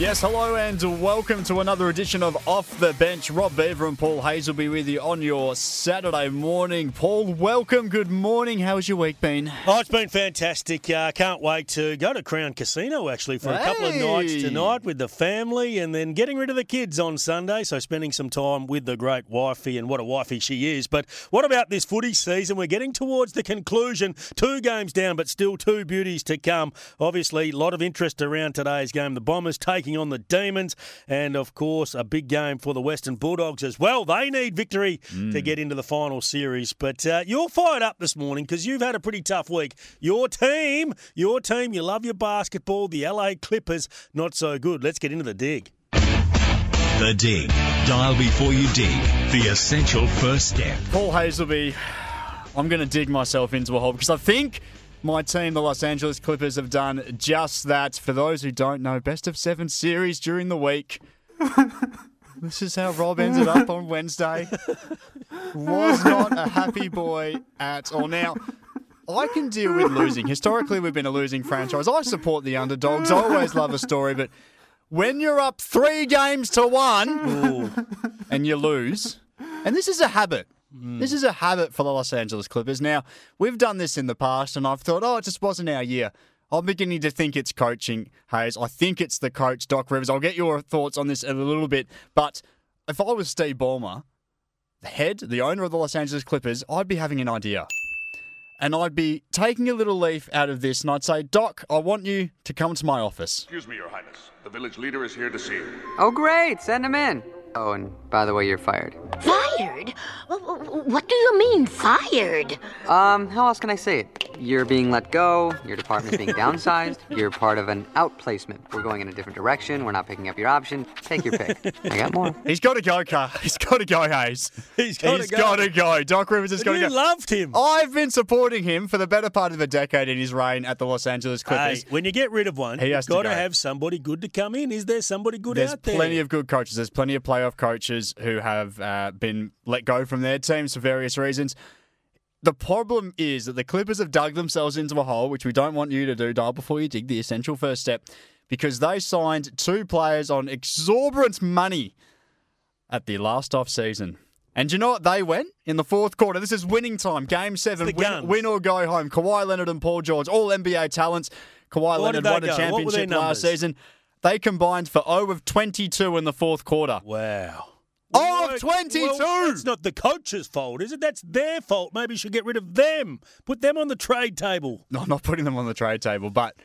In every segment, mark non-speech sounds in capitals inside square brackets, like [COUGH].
Yes, hello and welcome to another edition of Off the Bench. Rob Beaver and Paul Hayes will be with you on your Saturday morning. Paul, welcome. Good morning. How's your week been? Oh, it's been fantastic. Uh, can't wait to go to Crown Casino actually for a couple of nights tonight with the family and then getting rid of the kids on Sunday. So spending some time with the great wifey and what a wifey she is. But what about this footy season? We're getting towards the conclusion. Two games down, but still two beauties to come. Obviously, a lot of interest around today's game. The Bombers taking on the Demons, and of course, a big game for the Western Bulldogs as well. They need victory to get into the final series. But uh, you're fired up this morning because you've had a pretty tough week. Your team, your team, you love your basketball. The LA Clippers, not so good. Let's get into the dig. The Dig. Dial before you dig. The essential first step. Paul Hasleby, I'm going to dig myself into a hole because I think my team, the Los Angeles Clippers, have done just that. For those who don't know, best of seven series during the week. [LAUGHS] this is how Rob ended up on Wednesday. Was not a happy boy at all. Now, I can deal with losing. Historically, we've been a losing franchise. I support the underdogs. I always love a story, but when you're up three games to one and you lose, and this is a habit. This is a habit for the Los Angeles Clippers. Now, we've done this in the past, and I've thought, oh, it just wasn't our year. I'm beginning to think it's coaching, Hayes. I think it's the coach, Doc Rivers. I'll get your thoughts on this in a little bit. But if I was Steve Ballmer, the head, the owner of the Los Angeles Clippers, I'd be having an idea. And I'd be taking a little leaf out of this, and I'd say, Doc, I want you to come to my office. Excuse me, Your Highness. The village leader is here to see you. Oh, great. Send him in. Oh, and by the way, you're fired. Fired? Wh- wh- What do you mean, fired? Um, how else can I say it? You're being let go, your department's being [LAUGHS] downsized, you're part of an outplacement. We're going in a different direction, we're not picking up your option. Take your pick. I got more. [LAUGHS] He's got to go, Car. He's got to go, Hayes. He's gotta He's go. got to go. Doc Rivers has got to you loved him. I've been supporting him for the better part of a decade in his reign at the Los Angeles Clippers. Hey, when you get rid of one, He you've has got to go. have somebody good to come in. Is there somebody good There's out there? There's plenty of good coaches. There's plenty of playoff coaches who have uh, been let go from their teams for various reasons. The problem is that the Clippers have dug themselves into a hole, which we don't want you to do. Dial before you dig, the essential first step, because they signed two players on exorbitant money at the last off season. And you know what they went in the fourth quarter? This is winning time. Game seven, win, win or go home. Kawhi Leonard and Paul George, all NBA talents. Kawhi Leonard won a go? Their championship last season. They combined for 0 of 22 in the fourth quarter. Wow. Oh, Well, 22! Well, that's not the coach's fault, is it? That's their fault. Maybe you should get rid of them. Put them on the trade table. No, I'm not putting them on the trade table, but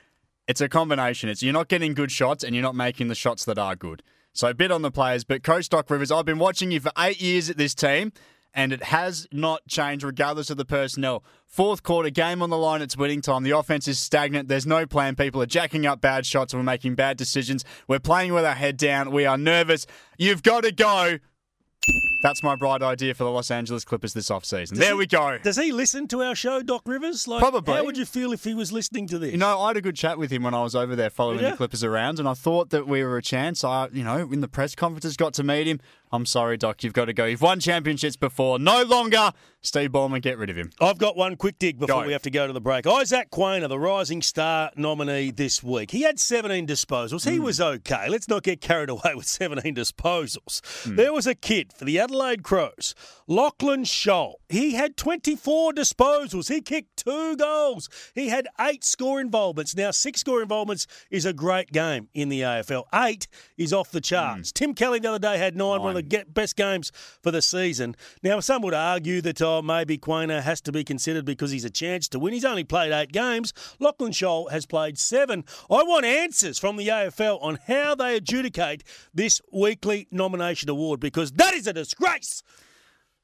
it's a combination. It's you're not getting good shots and you're not making the shots that are good. So a bit on the players, but Coach Doc Rivers, I've been watching you for eight years at this team, and it has not changed regardless of the personnel. Fourth quarter, game on the line, it's winning time. The offense is stagnant. There's no plan. People are jacking up bad shots. We're making bad decisions. We're playing with our head down. We are nervous. You've got to go. That's my bright idea for the Los Angeles Clippers this offseason. There he- we go. Does he listen to our show, Doc Rivers? Like, Probably. How would you feel if he was listening to this? You know, I had a good chat with him when I was over there following ya? the Clippers around, and I thought that we were a chance. I, you know, in the press conferences, got to meet him. I'm sorry, Doc, you've got to go. You've won championships before. No longer. Steve Ballmer, get rid of him. I've got one quick dig before Go. we have to go to the break. Isaac Quaynor, the Rising Star nominee this week. He had 17 disposals. Hmm. He was okay. Let's not get carried [LAUGHS] away with 17 disposals. Hmm. There was a kid for the Adelaide Crows. Lachlan Sholl. He had 24 disposals. He kicked two goals. He had eight score involvements. Now, six score involvements is a great game in the AFL. Eight is off the charts. Mm. Tim Kelly the other day had nine, one of the best games for the season. Now, some would argue that oh, maybe Quaynor has to be considered because he's a chance to win. He's only played eight games. Lachlan Sholl has played seven. I want answers from the AFL on how they adjudicate this weekly nomination award because that is a disgrace.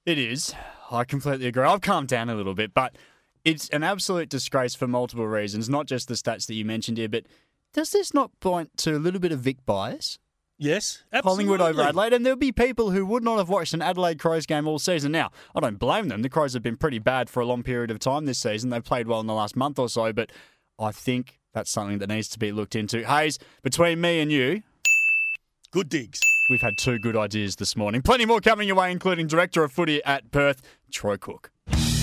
It is. I completely agree. I've calmed down a little bit, but it's an absolute disgrace for multiple reasons, not just the stats that you mentioned here, but does this not point to a little bit of Vic bias? Yes, absolutely. Collingwood over Adelaide, and there'll be people who would not have watched an Adelaide Crows game all season. Now, I don't blame them. The Crows have been pretty bad for a long period of time this season. They've played well in the last month or so, but I think that's something that needs to be looked into. Hayes, between me and you, Good digs. We've had two good ideas this morning. Plenty more coming your way, including Director of Footy at Perth, Troy Cook.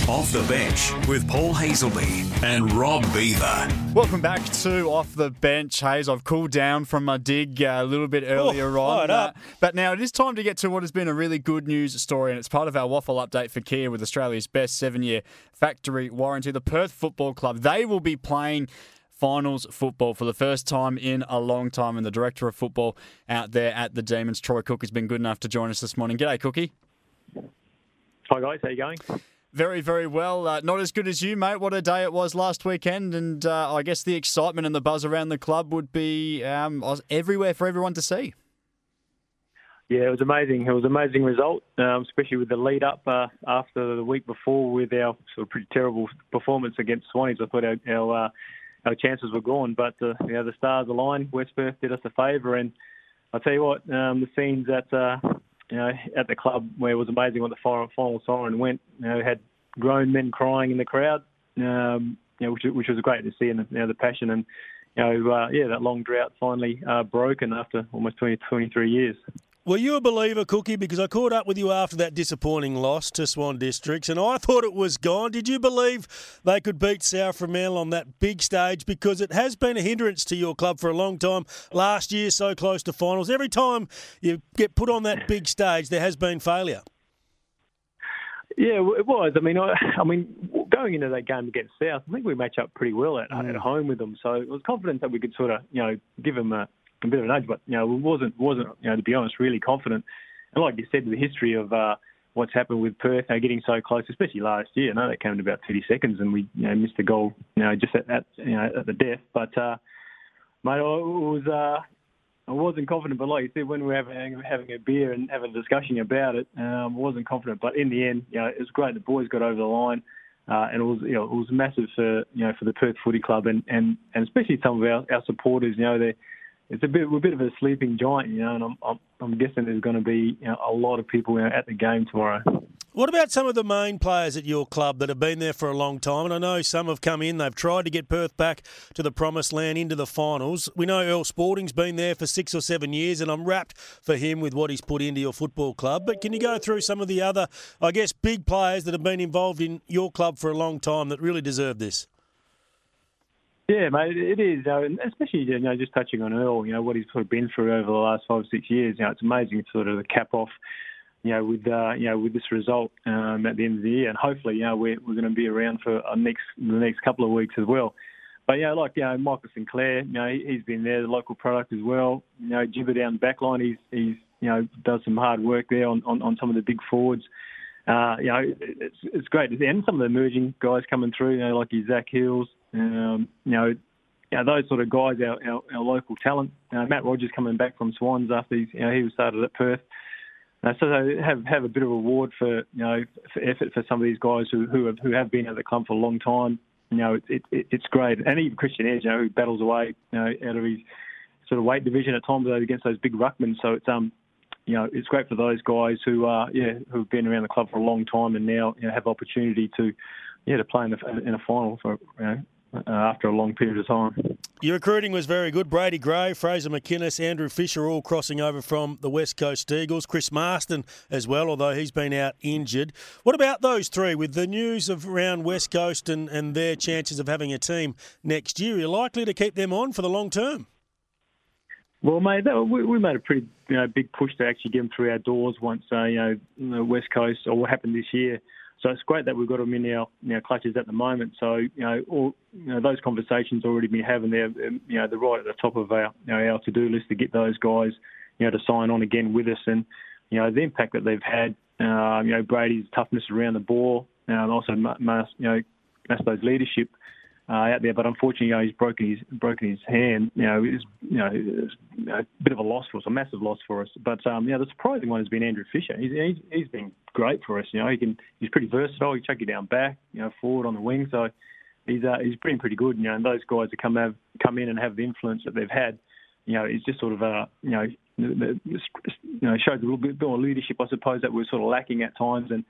Off the bench with Paul Hasleby and Rob Beaver. Welcome back to Off the Bench, Hayes. I've cooled down from my dig uh, a little bit earlier on. uh, but now it is time to get to what has been a really good news story, and it's part of our waffle update for Kia with Australia's best seven year factory warranty. The Perth Football Club, they will be playing finals football for the first time in a long time. And the director of football out there at the Demons, Troy Cook, has been good enough to join us this morning. G'day, Cookie. Hi guys, how you going? Very, very well. Uh, not as good as you, mate. What a day it was last weekend, and uh, I guess the excitement and the buzz around the club would be um, everywhere for everyone to see. Yeah, it was amazing. It was an amazing result, um, especially with the lead up uh, after the week before with our sort of pretty terrible performance against Swannies. I thought our our, uh, our chances were gone, but uh, you know the stars aligned. West Perth did us a favour, and I tell you what, um, the scenes at uh, you know at the club where it was amazing when the final, final siren went. You know, had grown men crying in the crowd, um, you know, which, which was great to see, and you know, the passion and you know, uh, yeah, that long drought finally uh, broken after almost 20, 23 years. Were you a believer, Cookie? Because I caught up with you after that disappointing loss to Swan Districts, and I thought it was gone. Did you believe they could beat South Fremel on that big stage? Because it has been a hindrance to your club for a long time. Last year, so close to finals. Every time you get put on that big stage, there has been failure. Yeah, it was. I mean, I, I mean, going into that game against South, I think we match up pretty well at, at mm. home with them. So I was confident that we could sort of, you know, give them a, a bit of an edge. But you know, wasn't wasn't you know to be honest really confident. And like you said, the history of uh, what's happened with Perth, you know, getting so close, especially last year. I know they came in about 30 seconds and we you know missed the goal, you know, just at, at you know at the death. But uh, mate, I was. Uh, I wasn't confident, but like you said, when we were having, having a beer and having a discussion about it, um, wasn't confident. But in the end, you know, it was great. The boys got over the line, uh, and it was, you know, it was massive for, you know, for the Perth Footy Club and, and, and especially some of our, our supporters. You know, they it's a bit, we're a bit of a sleeping giant, you know, and I'm, I'm, I'm guessing there's going to be you know, a lot of people at the game tomorrow. What about some of the main players at your club that have been there for a long time? And I know some have come in, they've tried to get Perth back to the promised land into the finals. We know Earl Sporting's been there for six or seven years, and I'm wrapped for him with what he's put into your football club. But can you go through some of the other, I guess, big players that have been involved in your club for a long time that really deserve this? Yeah, mate, it is, uh, especially you know just touching on Earl, you know what he's sort of been through over the last five six years. You know, it's amazing sort of the cap off, you know, with uh, you know with this result um, at the end of the year, and hopefully you know we're we're going to be around for our next the next couple of weeks as well. But yeah, like you know Michael Sinclair, you know he, he's been there, the local product as well. You know Jibber down the back line, he's he's you know does some hard work there on on, on some of the big forwards. Uh, you know, it's it's great and some of the emerging guys coming through, you know, like Zach Hills, um, you know, you know, those sort of guys, our, our, our local talent. Uh, Matt Rogers coming back from Swans after he's, you know, he was started at Perth. Uh, so they have have a bit of reward for you know for effort for some of these guys who who have who have been at the club for a long time. You know, it, it, it's great, and even Christian Edge, you know, who battles away, you know, out of his sort of weight division at times against those big ruckmen. So it's um, you know, it's great for those guys who are yeah who've been around the club for a long time and now you know, have opportunity to yeah to play in a, in a final for you know uh, after a long period of time. Your recruiting was very good. Brady Gray, Fraser McInnes, Andrew Fisher all crossing over from the West Coast Eagles. Chris Masten as well, although he's been out injured. What about those three? With the news of around West Coast and, and their chances of having a team next year, are you likely to keep them on for the long term? Well, mate, that, we, we made a pretty you know big push to actually get them through our doors once uh, you know the West Coast or what happened this year. So it's great that we've got them in our, clutches at the moment. So you know, all you know, those conversations already been having. They're you know they're right at the top of our you know, our to do list to get those guys you know to sign on again with us, and you know the impact that they've had. Uh, you know Brady's toughness around the ball, and also Mas, you know Masto's leadership uh, out there. But unfortunately, you know, he's broken his broken his hand. You know, it's you know, it's a bit of a loss for us, a massive loss for us. But um, you know, the surprising one has been Andrew Fisher. He's, he's he's been great for us. You know, he can he's pretty versatile. He chuck you down back, you know, forward on the wing. So he's uh, he's been pretty good. You know, and those guys that come have come in and have the influence that they've had. You know, it's just sort of uh, you know, you know, shows a little bit more leadership, I suppose, that we're sort of lacking at times, and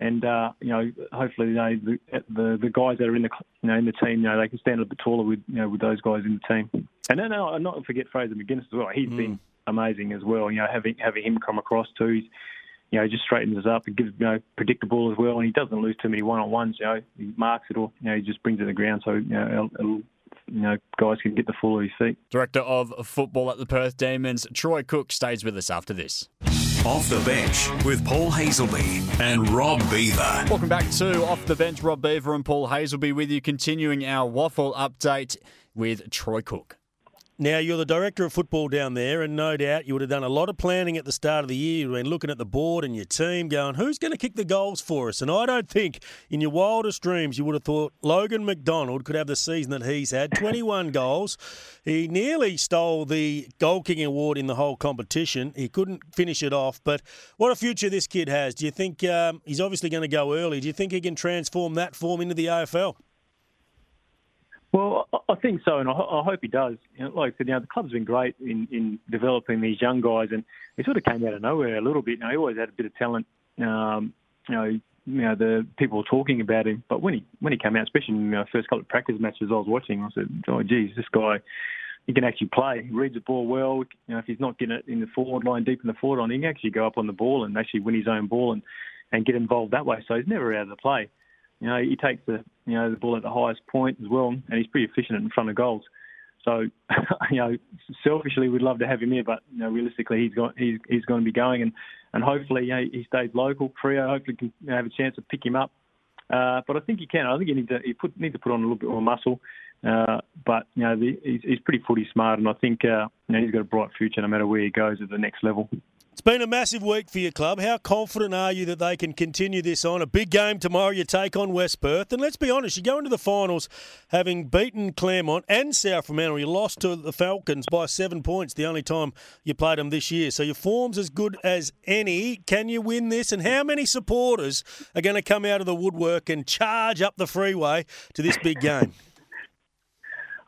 and uh, you know, hopefully, you know, the, the the guys that are in the you know in the team, you know, they can stand a little bit taller with you know with those guys in the team. And then no, not forget Fraser McInnes as well. He's mm. been amazing as well. You know, having having him come across too, he's you know, just straightens us up and gives you know predictable as well, and he doesn't lose too many one on ones. You know, he marks it or you know he just brings it to the ground, so you know. It'll, it'll, you know, guys can get the full of his feet. Director of football at the Perth Demons, Troy Cook, stays with us after this. Off the Bench with Paul Hasleby and Rob Beaver. Welcome back to Off the Bench. Rob Beaver and Paul Hasleby with you, continuing our waffle update with Troy Cook. Now, you're the director of football down there, and no doubt you would have done a lot of planning at the start of the year. You've been looking at the board and your team, going, who's going to kick the goals for us? And I don't think in your wildest dreams you would have thought Logan McDonald could have the season that he's had 21 goals. He nearly stole the goal kicking award in the whole competition. He couldn't finish it off, but what a future this kid has. Do you think um, he's obviously going to go early? Do you think he can transform that form into the AFL? Well, I think so, and I, hope he does. You know, like I said, you know, the club's been great in, in developing these young guys, and he sort of came out of nowhere a little bit. You know, he always had a bit of talent. Um, you know, you know, the people were talking about him, but when he when he came out, especially in the first couple of practice matches I was watching, I said, "Oh, geez, this guy." He can actually play. He reads the ball well. You know, if he's not getting it in the forward line, deep in the forward line, he can actually go up on the ball and actually win his own ball and, and get involved that way. So he's never out of the play. You know, he takes the you know the ball at the highest point as well, and he's pretty efficient in front of goals. So, [LAUGHS] you know, selfishly we'd love to have him here, but you know, realistically he's got he's he's going to be going, and and hopefully you know, he stays local. Freo hopefully can have a chance to pick him up. Uh, but I think he can. I think he need to he put need to put on a little bit more muscle. Uh, but you know, the, he's, he's pretty footy smart, and I think uh, you know, he's got a bright future no matter where he goes at the next level. It's been a massive week for your club. How confident are you that they can continue this on? A big game tomorrow, you take on West Perth. And let's be honest, you go into the finals having beaten Claremont and South Fremantle. You lost to the Falcons by seven points the only time you played them this year. So your form's as good as any. Can you win this? And how many supporters are going to come out of the woodwork and charge up the freeway to this big game?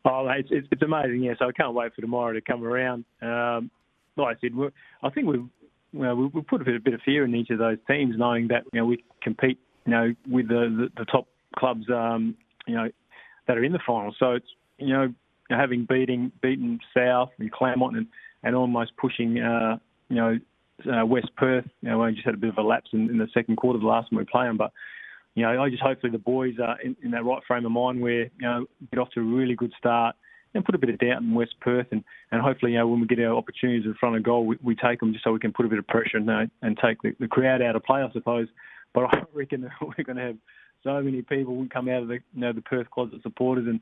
Oh, it's, it's, amazing, yeah. So I can't wait for tomorrow to come around. Um, like I said, I think we've well, we, we put a bit, a bit of fear in each of those teams, knowing that you know we compete, you know, with the the, the top clubs, um, you know, that are in the final. So it's you know having beating beaten South and Claremont and, and almost pushing, uh, you know, uh, West Perth. You know, we just had a bit of a lapse in, in the second quarter of the last time we played them, but you know, I just hopefully the boys are in, in that right frame of mind where you know get off to a really good start and put a bit of doubt in West Perth, and, and hopefully, you know, when we get our opportunities in front of goal, we, we take them just so we can put a bit of pressure and, uh, and take the, the crowd out of play, I suppose. But I [LAUGHS] reckon we're going to have so many people who come out of the you know the Perth closet supporters, and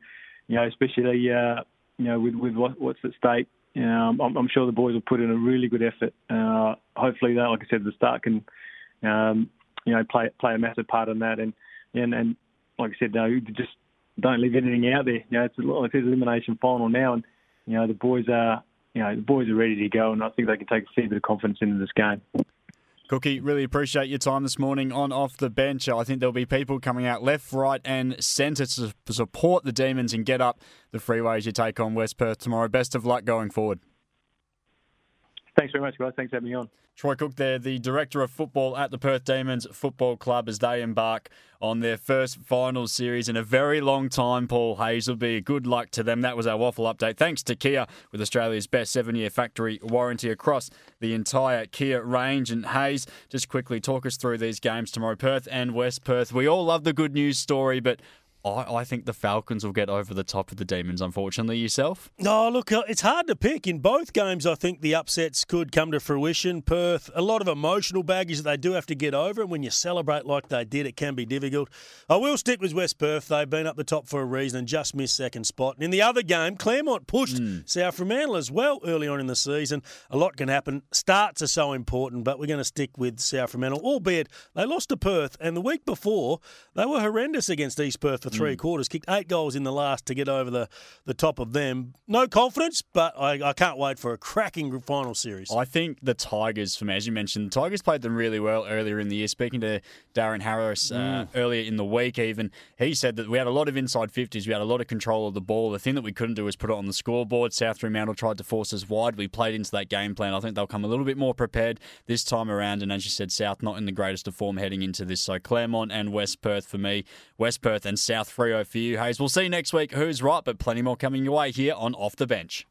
you know, especially uh, you know with with what, what's at stake. You know, I'm, I'm sure the boys will put in a really good effort. Uh, hopefully, that, like I said, the start can um, you know play play a massive part in that, and and and like I said, no, just don't leave anything out there. You know, it's like it's elimination final now, and you know the boys are you know the boys are ready to go, and I think they can take a fair bit of confidence into this game. Cookie, really appreciate your time this morning on Off the Bench. I think there'll be people coming out left, right, and centre to support the Demons and get up the freeways you take on West Perth tomorrow. Best of luck going forward. Thanks very much, guys. Thanks for having me on. Troy Cook there, the Director of Football at the Perth Demons Football Club, as they embark on their first final series in a very long time. Paul Hasleby, good luck to them. That was our waffle update. Thanks to Kia with Australia's best seven year factory warranty across the entire Kia range. And Hayes, just quickly talk us through these games tomorrow Perth and West Perth. We all love the good news story, but I, I think the Falcons will get over the top of the Demons, unfortunately. Yourself? No, look, uh, it's hard to pick. In both games, I think the upsets could come to fruition. Perth, a lot of emotional baggage that they do have to get over, and when you celebrate like they did, it can be difficult. I will stick with West Perth. They've been up the top for a reason and just missed second spot. And in the other game, Claremont pushed Mm. South Fremantle as well early on in the season. A lot can happen. Starts are so important, but we're going to stick with South Fremantle, albeit they lost to Perth, and the week before, they were horrendous against East Perth for Mm. three quarters. Kicked eight goals in the last to get over the, the top of them. No confidence, but I, I can't wait for a cracking final series. I think the Tigers, for me, as you mentioned, the Tigers played them really well earlier in the year. Speaking to Darren Harris uh, Mm. earlier in the week, even, he said that we had a lot of inside 50s, we had a lot of control of the ball. The thing that we couldn't do was put it on the scoreboard. South Fremantle tried to force us wide. We played into that game plan. I think they'll come a little bit more prepared this time around. And as you said, South not in the greatest of form heading into this. So Claremont and West Perth for me, West Perth and South Freo for you, Hayes. We'll see you next week who's right, but plenty more coming your way here on Off the Bench.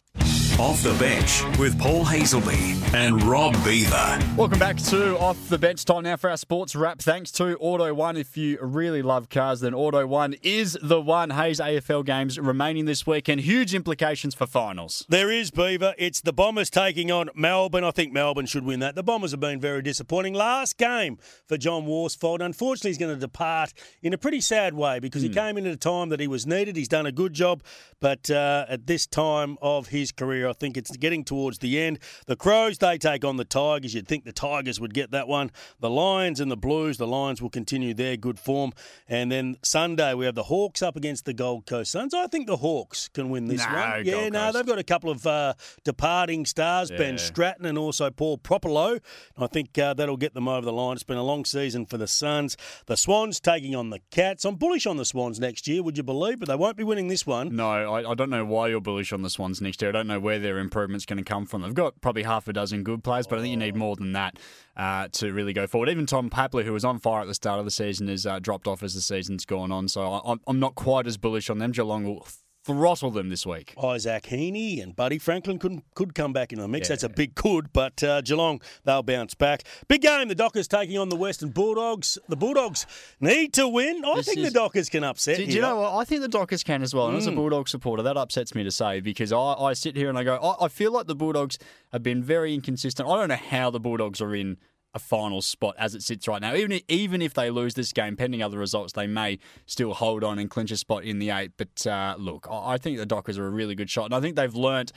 Off the bench with Paul Hasleby and Rob Beaver. Welcome back to Off the Bench. Time now for our sports wrap. Thanks to Auto One. If you really love cars, then Auto One is the one. Hayes AFL games remaining this week and huge implications for finals. There is, Beaver. It's the Bombers taking on Melbourne. I think Melbourne should win that. The Bombers have been very disappointing. Last game for John Worsfold. Unfortunately, he's going to depart in a pretty sad way because he came in at a time that he was needed. He's done a good job, but uh, at this time of his career, I think it's getting towards the end. The Crows, they take on the Tigers. You'd think the Tigers would get that one. The Lions and the Blues, the Lions will continue their good form. And then Sunday, we have the Hawks up against the Gold Coast Suns. I think the Hawks can win this No, one. Yeah, Gold no, Coast. they've got a couple of uh, departing stars, Ben Stratton and also Paul Puopolo. I think uh, that'll get them over the line. It's been a long season for the Suns. The Swans taking on the Cats. I'm bullish on the Swans next year, would you believe? But they won't be winning this one. No, I, I don't know why you're bullish on the Swans next year. I don't know where their improvement's going to come from. They've got probably half a dozen good players, but I think you need more than that uh, to really go forward. Even Tom Papley, who was on fire at the start of the season, has uh, dropped off as the season's gone on. So I, I'm- I'm not quite as bullish on them. Geelong will throttle them this week. Isaac Heaney and Buddy Franklin could could come back in the mix. That's a big could, but uh, Geelong they'll bounce back. Big game. The Dockers taking on the Western Bulldogs. The Bulldogs need to win. I This think is- the Dockers can upset. Do, do you know what? I think the Dockers can as well. And as a Mm. Bulldog supporter, that upsets me to say because I, I sit here and I go, I, I feel like the Bulldogs have been very inconsistent. I don't know how the Bulldogs are in a final spot as it sits right now. Even even if they lose this game, pending other results, they may still hold on and clinch a spot in the eight. But uh, look, I, I think the Dockers are a really good shot, and I think they've learnt.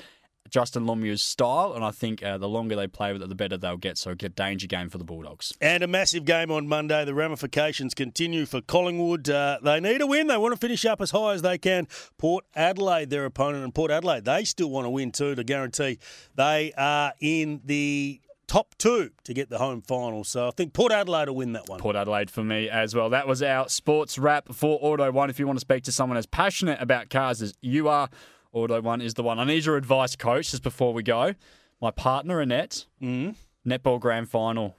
Justin Longmuir's style, and I think uh, the longer they play with it, the better they'll get. So, a danger game for the Bulldogs. And a massive game on Monday. The ramifications continue for Collingwood. Uh, they need a win. They want to finish up as high as they can. Port Adelaide, their opponent, and Port Adelaide, they still want to win too to guarantee they are in the top two to get the home final. So I think Port Adelaide will win that one. Port Adelaide for me as well. That was our sports wrap for Auto One. If you want to speak to someone as passionate about cars as you are, Auto One is the one. I need your advice, coach, just before we go. My partner, Annette, Mm. netball grand final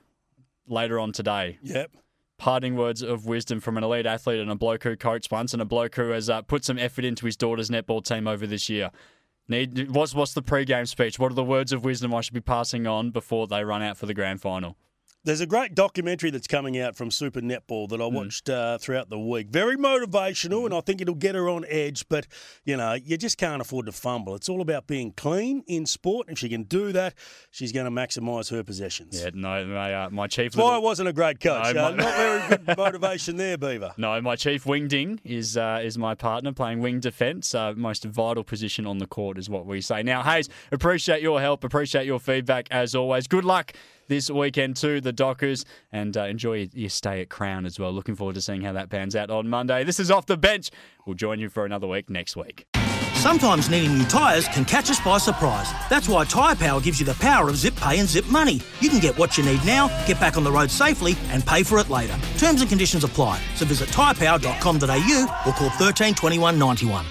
later on today. Yep. Parting words of wisdom from an elite athlete and a bloke who coached once and a bloke who has uh, put some effort into his daughter's netball team over this year. Need what's what's the pre-game speech? What are the words of wisdom I should be passing on before they run out for the grand final? There's a great documentary that's coming out from Super Netball that I watched uh, throughout the week. Very motivational, and I think it'll get her on edge. But you know, you just can't afford to fumble. It's all about being clean in sport. If she can do that, she's going to maximise her possessions. Yeah, no, my, uh, my chief. That's why I wasn't a great coach. No, Uh, my- not very [LAUGHS] good motivation there, Beaver. No, my chief wingding is uh, is my partner playing wing defence. Uh, most vital position on the court is what we say. Now, Hayes, appreciate your help, appreciate your feedback as always. Good luck this weekend to the Dockers, and uh, enjoy your stay at Crown as well. Looking forward to seeing how that pans out on Monday. This is off the bench. We'll join you for another week next week. Sometimes needing new tyres can catch us by surprise. That's why Tyre Power gives you the power of zip pay and zip money. You can get what you need now, get back on the road safely, and pay for it later. Terms and conditions apply. So visit tyrepower.com.au or call 13 21 91.